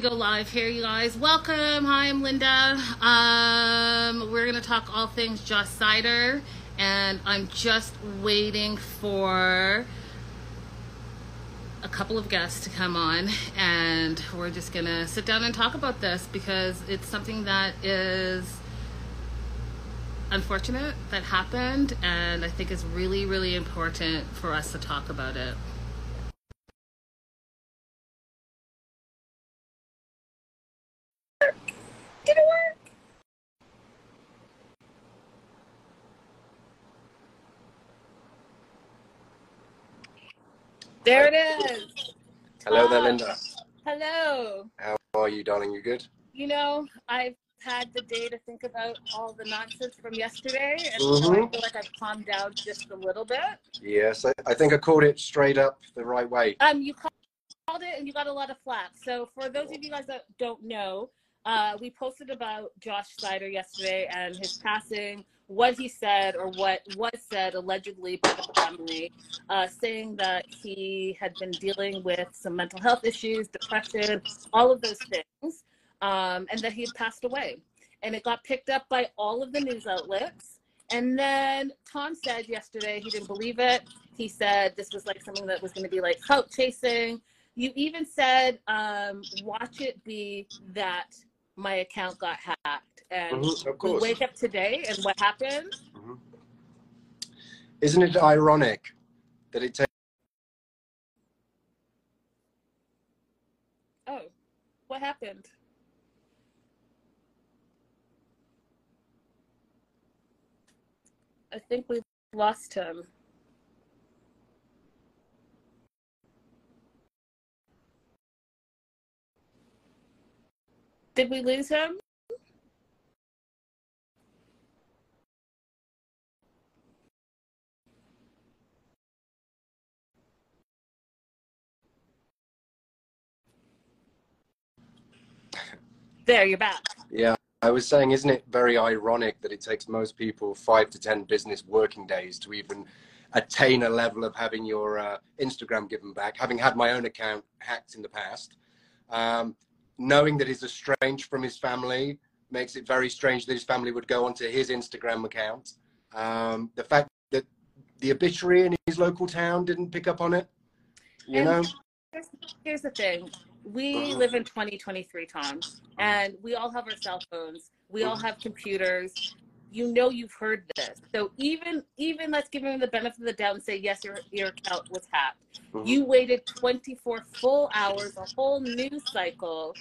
go live here, you guys. Welcome. Hi, I'm Linda. Um, we're gonna talk all things Josh Seiter, and I'm just waiting for a couple of guests to come on, and we're just gonna sit down and talk about this because it's something that is unfortunate that happened, and I think it's really, really important for us to talk about it. Did it work? There it is. Hello there, Linda. Hello. How are you, darling? You good? You know, I've had the day to think about all the nonsense from yesterday, and so I Mhm. feel like I've calmed down just a little bit. Yes, I, I think I called it straight up the right way. Um, you called it, and you got a lot of flack. So for those of you guys that don't know, uh, we posted about Josh Seiter yesterday and his passing, what he said or what was said allegedly by the family, uh, saying that he had been dealing with some mental health issues, depression, all of those things, um, and that he had passed away. And it got picked up by all of the news outlets. And then Tom said yesterday he didn't believe it. He said this was like something that was going to be like clout chasing. You even said, um, watch it be that my account got hacked. And Mhm, of we wake up today, and what happened? Mhm. Isn't it ironic that it takes Oh, what happened? I think we've lost him. Did we lose him? There, you're back. Yeah, I was saying, isn't it very ironic that it takes most people five to 10 business working days to even attain a level of having your uh, Instagram given back, having had my own account hacked in the past? Um, knowing that he's estranged from his family makes it very strange that his family would go onto his Instagram account. Um, the fact that the obituary in his local town didn't pick up on it, you And know? Here's, here's the thing. We Mhm. live in 2023, Tom, and we all have our cell phones. We all Mm-hmm. have computers. You know you've heard this. So even even let's give him the benefit of the doubt and say yes, your your account was hacked. Mhm. You waited 24 full hours, a whole news cycle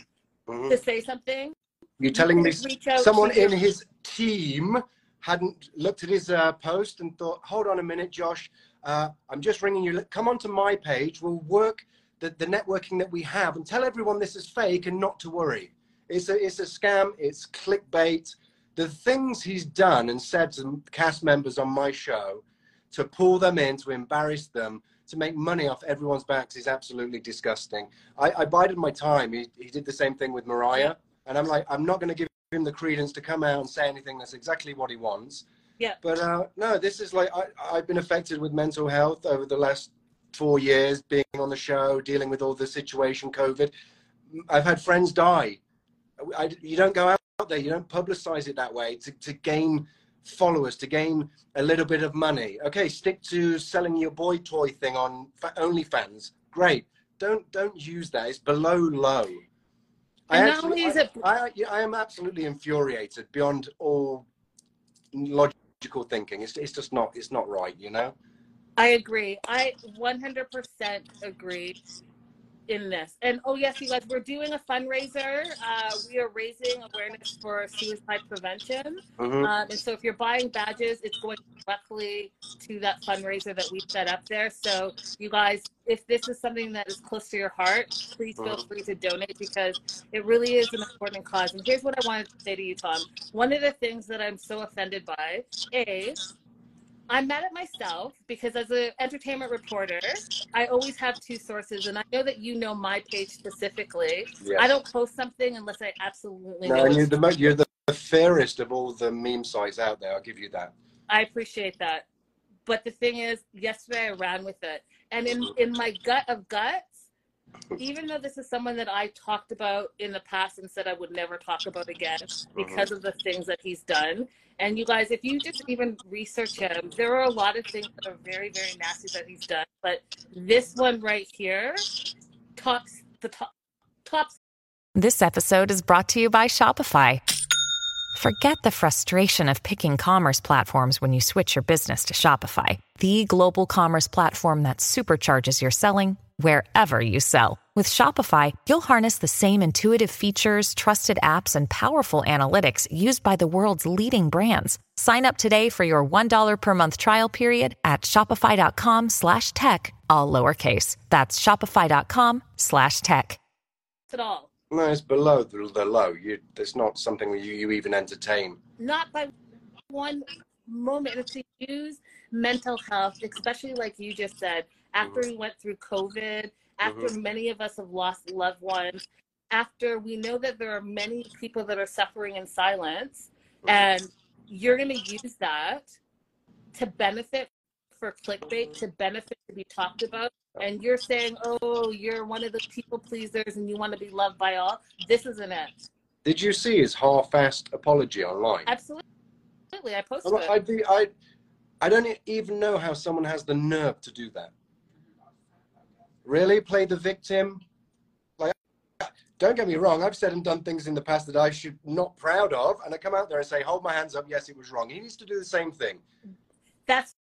Mhm. to say something. You're telling me couldn't reach out someone to your- in his team hadn't looked at his uh, post and thought, hold on a minute, Josh, uh, I'm just ringing you. Come onto my page. We'll work the, the networking that we have and tell everyone this is fake and not to worry. It's a, it's a scam. It's clickbait. The things he's done and said to cast members on my show to pull them in, to embarrass them, to make money off everyone's backs is absolutely disgusting. I, I bided my time. He, he did the same thing with Mariah. And I'm like, I'm not going to give him the credence to come out and say anything that's exactly what he wants. Yeah. But uh, no, this is like, I, I've been affected with mental health over the last four years, being on the show, dealing with all the situation, COVID. I've had friends die. I, you don't go out there, you don't publicize it that way to, to gain followers, to gain a little bit of money. Okay, stick to selling your boy toy thing on Fa- OnlyFans. Great. Don't don't use that. It's below low. I And actually, I, I, I am absolutely infuriated beyond all logical thinking. It's, it's just not it's not right, you know. I agree. I 100% agree in this. And oh yes, you guys, we're doing a fundraiser. Uh, we are raising awareness for suicide prevention. Mhm. Um, and so if you're buying badges, it's going directly to that fundraiser that we set up there. So you guys, if this is something that is close to your heart, please feel Mhm. free to donate because it really is an important cause. And here's what I wanted to say to you, Tom. One of the things that I'm so offended by, A, I'm mad at myself because as an entertainment reporter, I always have two sources, and I know that you know my page specifically. Yes. I don't post something unless I absolutely No, you're the mo- you're the fairest of all the meme sites out there. I'll give you that. I appreciate that. But the thing is, yesterday I ran with it. And in, in my gut of guts, even though this is someone that I talked about in the past and said I would never talk about again mm-hmm. because of the things that he's done. And you guys, if you just even research him, there are a lot of things that are very, very nasty that he's done. But this one right here tops the top tops This episode is brought to you by Shopify. Forget the frustration of picking commerce platforms when you switch your business to Shopify, the global commerce platform that supercharges your selling wherever you sell. With Shopify, you'll harness the same intuitive features, trusted apps, and powerful analytics used by the world's leading brands. Sign up today for your $1 per month trial period at shopify.com slash tech, all lowercase. That's shopify.com slash tech. it all. No, it's below the, the low. You, it's not something that you, you even entertain. Not by one moment. And to use mental health, especially like you just said, after mm-hmm. we went through COVID, after mm-hmm. many of us have lost loved ones, after we know that there are many people that are suffering in silence, mm-hmm. and you're going to use that to benefit for clickbait, to benefit to be talked about. And you're saying, oh, you're one of the people pleasers and you want to be loved by all. This isn't it. Did you see his half-assed apology online? Absolutely. I posted I, it. I, I, I don't even know how someone has the nerve to do that. Really, play the victim? Like, don't get me wrong. I've said and done things in the past that I should not proud of, and I come out there and say, "Hold my hands up. Yes, it was wrong." He needs to do the same thing. That's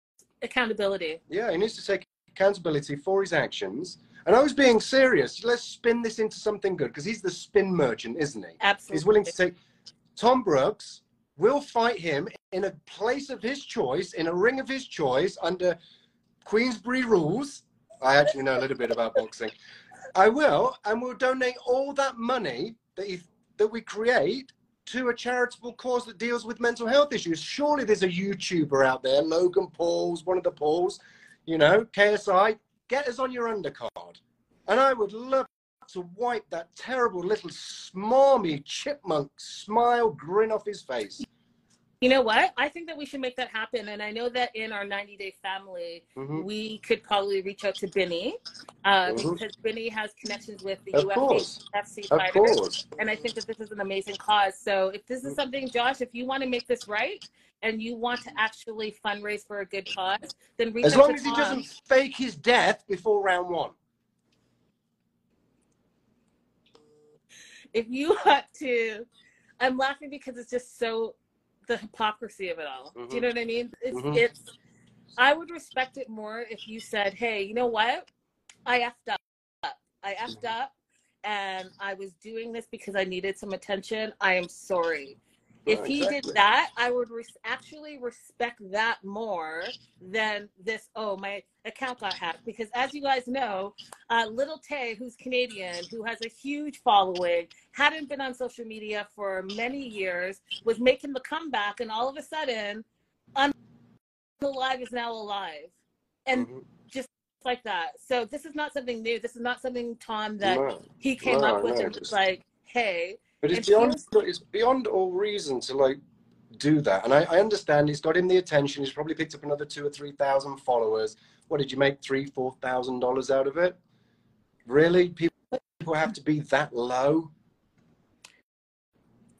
accountability. Yeah, he needs to take accountability for his actions. And I was being serious. Let's spin this into something good because he's the spin merchant, isn't he? Absolutely. He's willing to take Tom Brooks will fight him in a place of his choice, in a ring of his choice, under Queensberry rules. I actually know a little bit about boxing. I will, and we'll donate all that money that he, that we create to a charitable cause that deals with mental health issues. Surely there's a YouTuber out there, Logan Paul's, one of the Pauls, you know, KSI. Get us on your undercard, and I would love to wipe that terrible little smarmy chipmunk smile grin off his face. You know what? I think that we should make that happen. And I know that in our 90 day family, Mhm. we could probably reach out to Binny uh, Mhm. because Binny has connections with the Of UFC, course. FC fighters. course. And I think that this is an amazing cause. So if this Mm-hmm. is something, Josh, if you want to make this right and you want to actually fundraise for a good cause, then reach As out long as he Tom. doesn't fake his death before round one. if you want to i'm laughing because it's just so the hypocrisy of it all. Do you know what i mean? It's Mhm. it's i would respect it more if you said hey you know what? I effed up. I effed up and i was doing this because i needed some attention. I am sorry if he exactly. did that i would res- actually respect that more than this oh my account got hacked because as you guys know uh, little tay who's canadian who has a huge following hadn't been on social media for many years was making the comeback and all of a sudden alive is now alive and Mhm. like that so this is not something new this is not something tom that No. he came No, up with no, and was just- like hey but it's, it's beyond it's beyond all reason to like do that. And I, I, understand he's got him the attention. He's probably picked up another two or three thousand followers. What did you make three, four thousand dollars out of it? Really, people, have to be that low.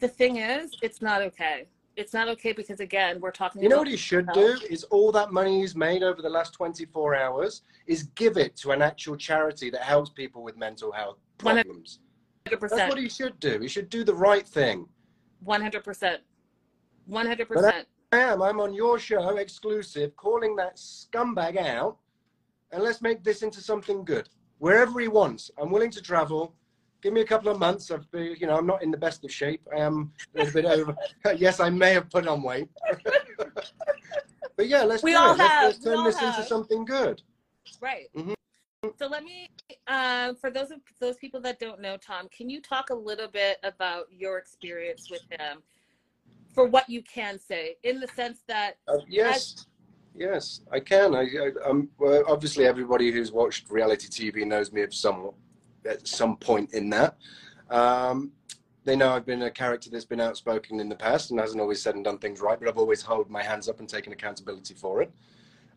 The thing is, it's not okay. It's not okay because again, we're talking. You know what he should do is all that money he's made over the last twenty-four hours is give it to an actual charity that helps people with mental health problems. That's what he should do. He should do the right thing. 100%. 100%. I am. I'm on your show exclusive, calling that scumbag out, and let's make this into something good. Wherever he wants, I'm willing to travel. Give me a couple of months. I've been, uh, you know, I'm not in the best of shape. I am a little bit over. yes, I may have put on weight. but yeah, let's we all. Have. Let's, let's turn this have. into something good. Right. Mm-hmm. So let me, uh, for those of those people that don't know Tom, can you talk a little bit about your experience with him, for what you can say, in the sense that Uh, yes, yes, I can. I, I, I'm well, obviously everybody who's watched reality TV knows me of some at some point in that. Um, they know I've been a character that's been outspoken in the past and hasn't always said and done things right, but I've always held my hands up and taken accountability for it.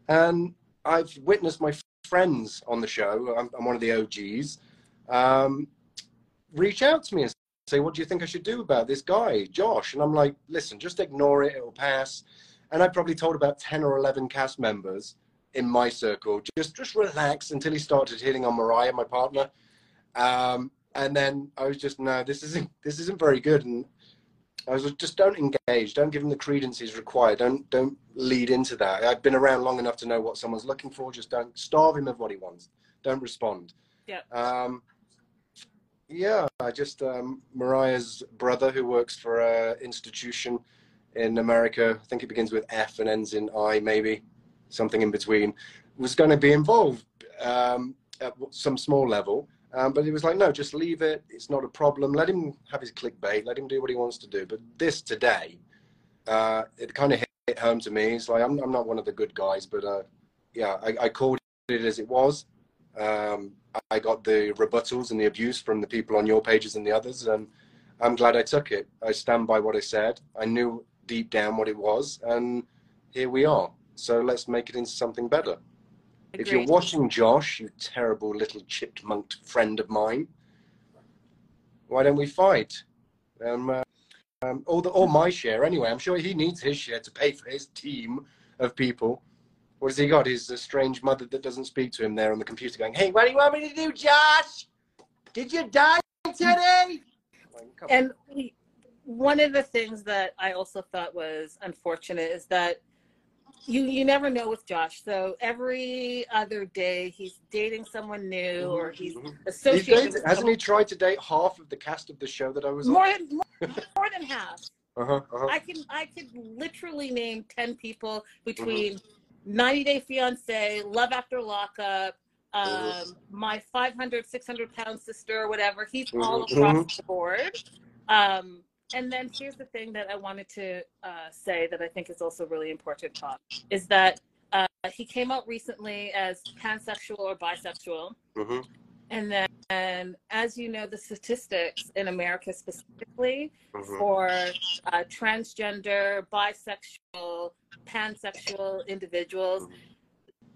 And I've witnessed my friends on the show. I'm, I'm one of the OGs. um, reach out to me and say, "What do you think I should do about this guy, Josh?" And I'm like, "Listen, just ignore it; it'll pass." And I probably told about ten or eleven cast members in my circle, just just relax until he started hitting on Mariah, my partner. Um, and then I was just, no, this isn't this isn't very good. And I was just don't engage, don't give him the credence he's required, don't don't lead into that. I've been around long enough to know what someone's looking for. Just don't starve him of what he wants. Don't respond. Yeah. Um, yeah, I just um, Mariah's brother, who works for a institution in America, I think it begins with F and ends in I, maybe something in between, was going to be involved um, at some small level. Um, but he was like, no, just leave it. It's not a problem. Let him have his clickbait. Let him do what he wants to do. But this today, uh, it kind of hit home to me. It's like, I'm, I'm not one of the good guys, but uh, yeah, I, I called it as it was. Um, I got the rebuttals and the abuse from the people on your pages and the others, and I'm glad I took it. I stand by what I said. I knew deep down what it was, and here we are. So let's make it into something better. If you're watching Josh, you terrible little chipmunked friend of mine, why don't we fight? Um, uh, um, all the all my share anyway. I'm sure he needs his share to pay for his team of people. What has he got? His uh, strange mother that doesn't speak to him there on the computer, going, "Hey, what do you want me to do, Josh? Did you die today?" Like, come on. And one of the things that I also thought was unfortunate is that you you never know with Josh. So every other day he's dating someone new or he's Mhm. He's associated hasn't he tried to date half of the cast of the show that I was on? more than more, more than half. Uh-huh, uh-huh. I can I could literally name ten people between 90 Day Fiance, Love After Lockup, um, my 500, 600 pound sister, or whatever. He's all across the board. Um, and then here's the thing that I wanted to uh, say that I think is also really important, Tom, is that uh, he came out recently as pansexual or bisexual. Mhm. And then, and as you know, the statistics in America specifically Mhm. for uh, transgender, bisexual, pansexual individuals.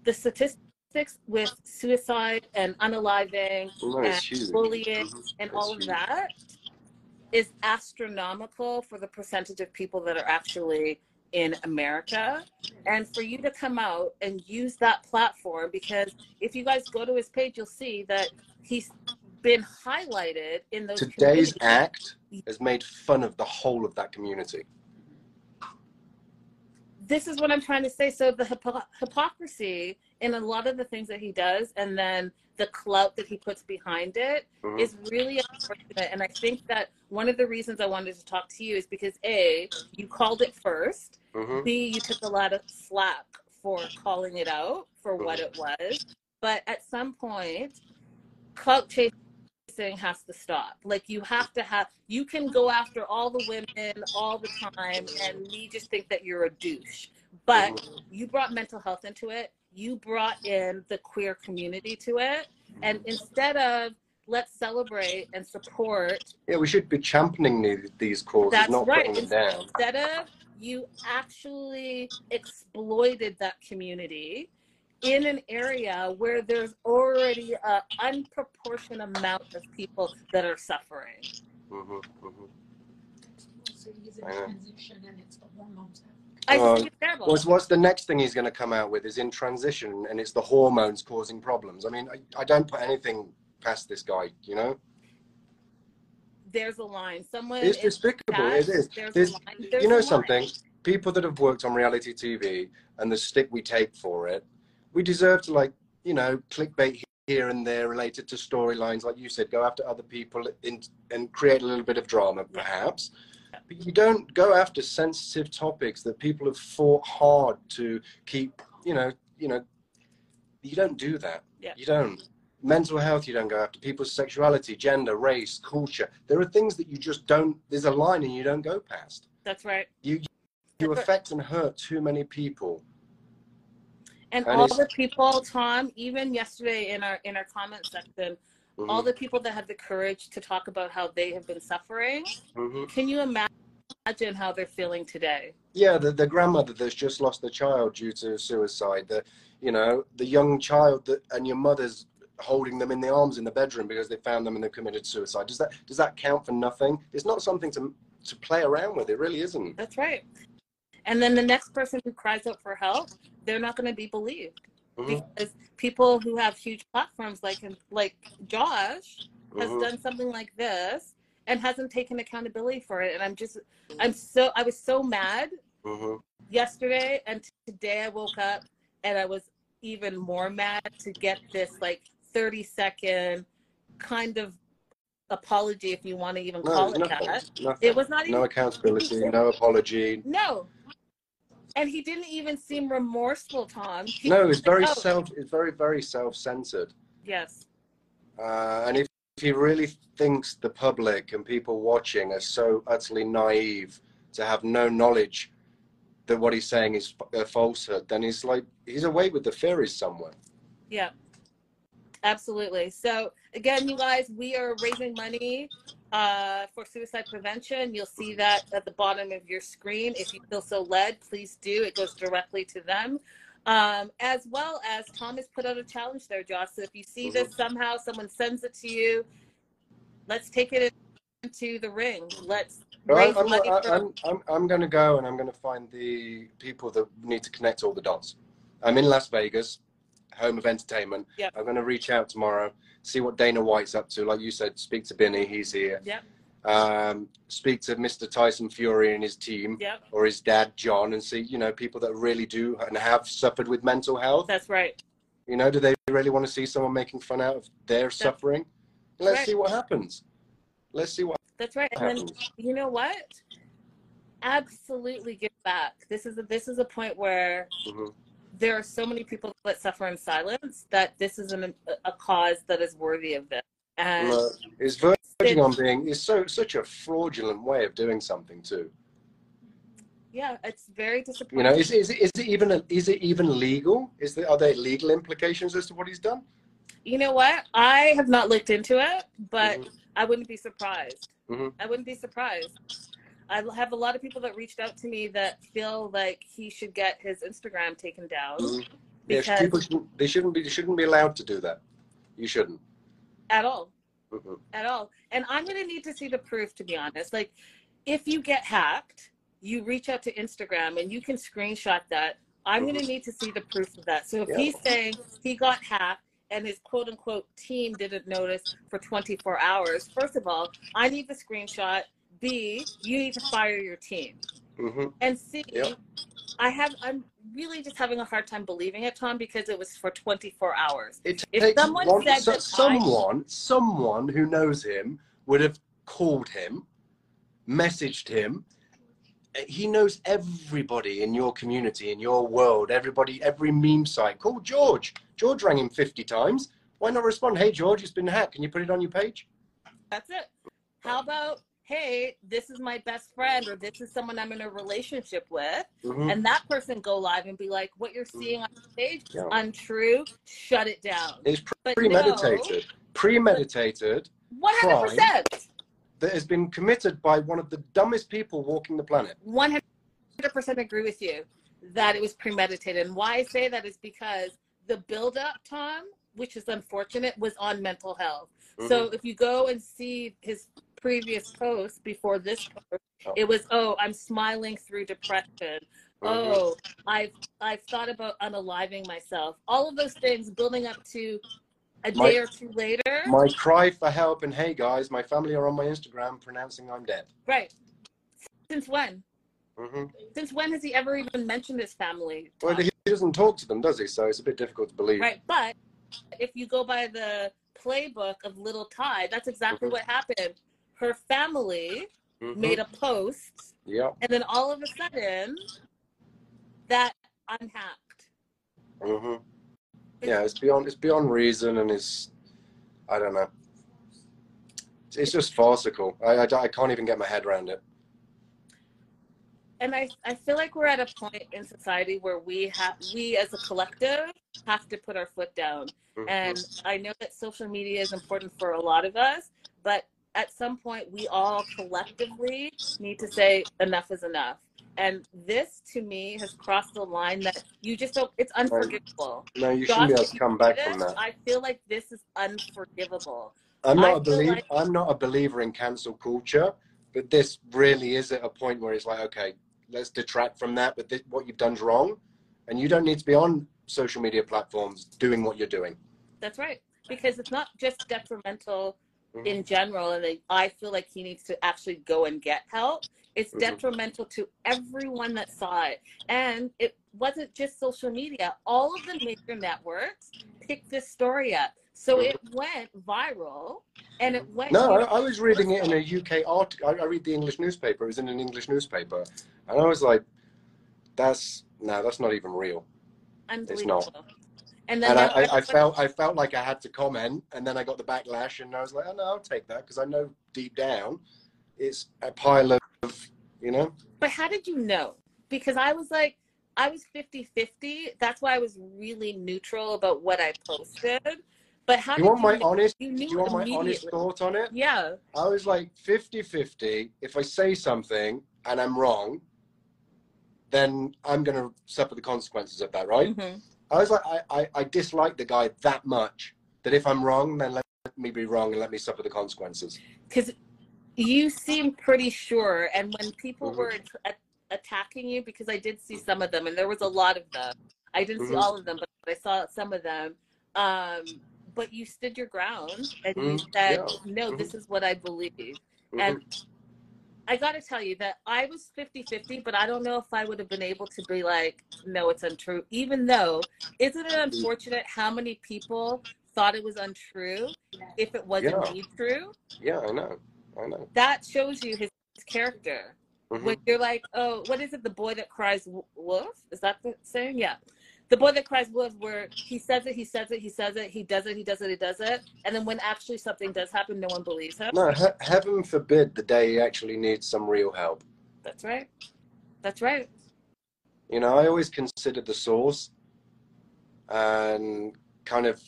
The statistics with suicide and unaliving No, and bullying Mhm. and It's all of huge. that is astronomical for the percentage of people that are actually in America. And for you to come out and use that platform, because if you guys go to his page, you'll see that he's been highlighted in those Today's act has made fun of the whole of that community. this is what I'm trying to say. So the hypo- hypocrisy in a lot of the things that he does, and then the clout that he puts behind it, Mhm. is really unfortunate. And I think that one of the reasons I wanted to talk to you is because a you called it first. Mhm. B you took a lot of slack for calling it out for what it was. But at some point, clout chasing has to stop. Like you have to have you can go after all the women all the time and me just think that you're a douche. But you brought mental health into it. You brought in the queer community to it. And instead of let's celebrate and support Yeah, we should be championing the- these causes, that's not right. putting them down. Instead of you actually exploited that community in an area where there's already an unproportionate amount of people that are suffering. Mhm, mhm. So he's in transition and it's the hormones. I think um, it's terrible. What's, what's the next thing he's going to come out with is in transition, and it's the hormones causing problems. I mean, I, I don't put anything past this guy, you know? There's a line. Someone It's is despicable. It is. There's There's- a line. There's you know something? People that have worked on reality TV and the stick we take for it, we deserve to, like, you know, clickbait here and there related to storylines, like you said, go after other people in, and create a little bit of drama, perhaps. But you don't go after sensitive topics that people have fought hard to keep, you know, you know, you don't do that. Yeah. You don't. Mental health, you don't go after people's sexuality, gender, race, culture. There are things that you just don't, there's a line and you don't go past. That's right. You, you affect and hurt too many people. And, And all the people, Tom, even yesterday in our in our comment section, Mhm, all the people that have the courage to talk about how they have been suffering, mhm. can you imagine how they're feeling today? Yeah, the, the grandmother that's just lost a child due to suicide, the you know, the young child that and your mother's holding them in the arms in the bedroom because they found them and they committed suicide. Does that does that count for nothing? It's not something to to play around with. It really isn't. That's right. And then the next person who cries out for help, they're not going to be believed Mhm, because people who have huge platforms like like Josh has mhm. done something like this and hasn't taken accountability for it. And I'm just, I'm so, I was so mad Mhm. yesterday and today I woke up and I was even more mad to get this like 30 second kind of apology, if you want to even No, call it nothing. that. nothing. It was not no even accountability, no apology. no. And he didn't even seem remorseful, Tom. He No, it's very like, "Oh, self. It's very very self centered. Yes. Uh, and if he really thinks the public and people watching are so utterly naive to have no knowledge that what he's saying is a falsehood, then he's like he's away with the fairies somewhere. Yeah. Absolutely. So again, you guys, we are raising money uh, for suicide prevention. You'll see that at the bottom of your screen. If you feel so led, please do. It goes directly to them. Um, as well as Thomas put out a challenge there, Josh. So if you see this somehow, someone sends it to you, let's take it into the ring. Let's raise I'm, money I'm, for I'm, I'm, I'm going to go and I'm going to find the people that need to connect all the dots. I'm in Las Vegas, home of entertainment. Yep. I'm going to reach out tomorrow, see what Dana White's up to. Like you said, speak to Binny, he's here. Yep. Um, speak to Mr. Tyson Fury and his team. Yep, or his dad John and see you know people that really do and have suffered with mental health that's right. you know do they really want to see someone making fun out of their suffering let's right. see what happens let's see what That's right. And then you know what? Absolutely give back. This is a, this is a point where Mhm. there are so many people that suffer in silence that this is an, a cause that is worthy of this. And Uh, it's verging on being it's so such a fraudulent way of doing something too yeah, it's very disappointing. you know is, is, is it even a, is it even legal is there are there legal implications as to what he's done You know what? I have not looked into it, but Mhm. I wouldn't be surprised. Mhm. I wouldn't be surprised. I have a lot of people that reached out to me that feel like he should get his Instagram taken down Mhm. yeah, because people shouldn't, they shouldn't be they shouldn't be allowed to do that you shouldn't at all. Mhm. at all. And I'm going to need to see the proof, to be honest. Like, if you get hacked, you reach out to Instagram and you can screenshot that. I'm going to need to see the proof of that. So if Yeah. he's saying he got hacked and his quote unquote team didn't notice for 24 hours, first of all, I need the screenshot. B, you need to fire your team. Mhm. And see Yeah. I have, I'm really just having a hard time believing it, Tom, because it was for 24 hours. It If takes someone one, said so- that I- someone, someone who knows him would have called him, messaged him. He knows everybody in your community, in your world, everybody, every meme site. Call George. George rang him 50 times. Why not respond? Hey, George, it's been hacked. Can you put it on your page? That's it. How about, hey, this is my best friend, or this is someone I'm in a relationship with, Mhm. and that person go live and be like, what you're seeing on stage is Yeah. untrue, shut it down. It's premeditated. Premeditated no, 100%. that has been committed by one of the dumbest people walking the planet. 100% agree with you that it was premeditated. And why I say that is because the buildup, Tom, which is unfortunate, was on mental health. So Mm-hmm. if you go and see his previous post before this post, Oh. it was, oh, I'm smiling through depression. Mhm. Oh, I've I've thought about unaliving myself. All of those things building up to a My- day or two later. My cry for help and hey guys, my family are on my Instagram pronouncing I'm dead. right. Since when? hmm Since when has he ever even mentioned his family? Well, he doesn't talk to them, does he? So it's a bit difficult to believe. Right, but if you go by the playbook of Little Tay, that's exactly Mhm. what happened. Her family Mhm. made a post, Yeah. and then all of a sudden, that I'm hacked. hmm Yeah, it's beyond it's beyond reason, and it's I don't know. It's, it's just farcical. I, I I can't even get my head around it. And I, I feel like we're at a point in society where we have we as a collective have to put our foot down. Mhm. And I know that social media is important for a lot of us, but at some point we all collectively need to say enough is enough. And this to me has crossed the line that you just don't it's unforgivable. No, you Josh, shouldn't be able to come back this, from that. I feel like this is unforgivable. I'm I not a believer. like- I'm not a believer in cancel culture, but this really is at a point where it's like, okay, let's detract from that. But this, what you've done's wrong, and you don't need to be on social media platforms doing what you're doing. That's right. Because it's not just detrimental Mhm. in general, and they, I feel like he needs to actually go and get help. It's Mhm. detrimental to everyone that saw it. And it wasn't just social media, all of the major networks picked this story up. So it went viral and it went. No, I, I was reading it in a UK article. I, I read the English newspaper. It was in an English newspaper, and I was like, "That's no, that's not even real." unbelievable. And then And I, I, I felt, I felt like I had to comment, and then I got the backlash, and I was like, "Oh no, I'll take that," because I know deep down, it's a pile of, you know. But how did you know? Because I was like, I was 50 50. That's why I was really neutral about what I posted. But how You did want my know? honest? You you want my honest thought on it? Yeah. I was like 50 50. If I say something and I'm wrong, then I'm going to suffer the consequences of that, right? Mhm. I was like, I, I, I dislike the guy that much that if I'm wrong, then let me be wrong and let me suffer the consequences. Because you seemed pretty sure. And when people Mhm. were at- attacking you, because I did see some of them, and there was a lot of them. I didn't see Mhm. all of them, but I saw some of them. Um, but you stood your ground and you Mhm. said, Yeah. no, this is what I believe. And I got to tell you that I was 50 50, but I don't know if I would have been able to be like, no, it's untrue. Even though, isn't it unfortunate how many people thought it was untrue if it wasn't Yeah. true? yeah, I know. I know. That shows you his, character. Mhm. When you're like, oh, what is it? The boy that cries wolf? Is that the saying? Yeah. The boy that cries wolf, where he says it, he says it, he says it, he does it, he does it, he does it. And then when actually something does happen, no one believes him. No, he- heaven forbid the day he actually needs some real help. That's right. That's right. You know, I always considered the source and kind of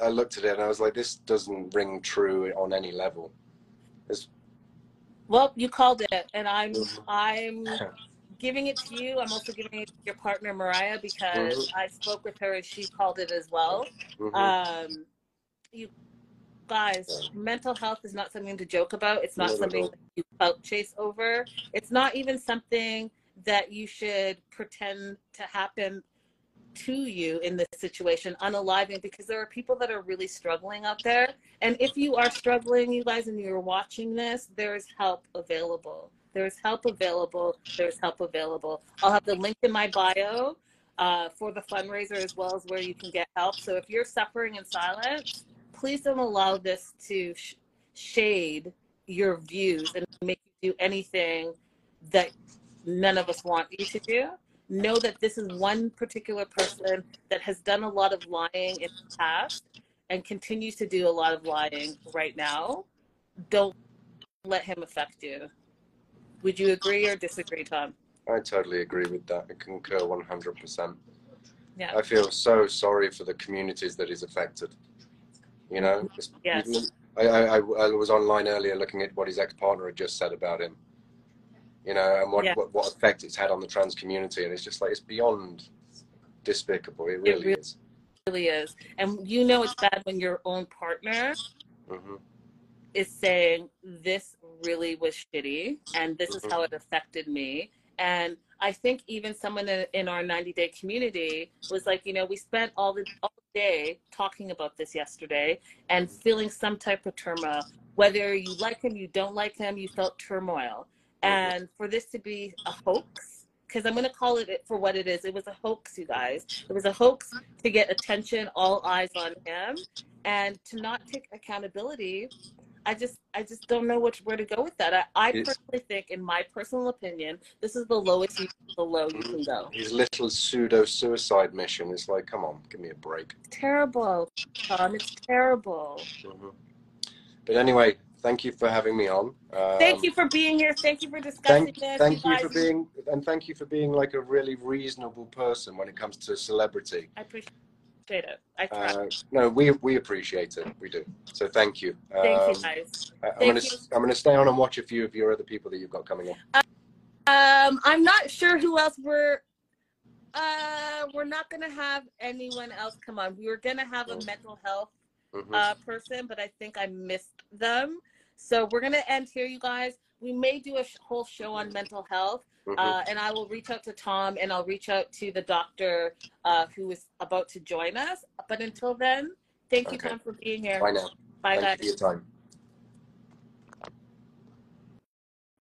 I looked at it and I was like, this doesn't ring true on any level. Well, you called it, and I'm Mhm. I'm giving it to you. I'm also giving it to your partner Mariah because I spoke with her and she called it as well. Mhm. Um, you guys, mental health is not something to joke about. It's not at something that you clout chase over. It's not even something that you should pretend to happen to you in this situation, unaliving, because there are people that are really struggling out there. And if you are struggling, you guys, and you're watching this, there is help available. There's help available. There's help available. I'll have the link in my bio uh, for the fundraiser as well as where you can get help. So if you're suffering in silence, please don't allow this to sh- shade your views and make you do anything that none of us want you to do. Know that this is one particular person that has done a lot of lying in the past and continues to do a lot of lying right now. Don't let him affect you. Would you agree or disagree, Tom? I totally agree with that. I concur 100%. Yeah. I feel so sorry for the communities that is affected. You know, Yes. I, I, I was online earlier looking at what his ex partner had just said about him. You know, and what, Yeah. what, what effect it's had on the trans community. And it's just like, it's beyond despicable. It really really- is. really is. And you know it's bad when your own partner hmm is saying this really was shitty and this is how it affected me. And i think even someone in, our 90 day community was like you know we spent all the all day talking about this yesterday and feeling some type of turmoil. Whether you like him you don't like him you felt turmoil. And for this to be a hoax because i'm going to call it for what it is it was a hoax you guys. It was a hoax to get attention all eyes on him and to not take accountability i just i just don't know which where to go with that i, I personally think in my personal opinion this is the lowest you, the low you can go His little pseudo suicide mission is like, come on, give me a break. terrible tom it's terrible Mhm. But anyway, thank you for having me on. Um, thank you for being here thank you for discussing Thank, this thank you guys. for being, and thank you for being like a really reasonable person when it comes to celebrity. i appreciate it i. Uh, no, we we appreciate it. We do. So thank you. thank Um, you guys I- I'm gonna you. I'm gonna stay on and watch a few of your other people that you've got coming in. Um, I'm not sure who else we're. Uh, we're not gonna have anyone else come on. We were gonna have a mental health Mhm. uh, person, but I think I missed them. So we're gonna end here, you guys. We may do a sh- whole show on mental health, Mhm. uh, and I will reach out to Tom and I'll reach out to the doctor uh, who is about to join us. But until then, thank you, Okay. Tom, for being here. Bye now. Bye, Thank guys. you for your time.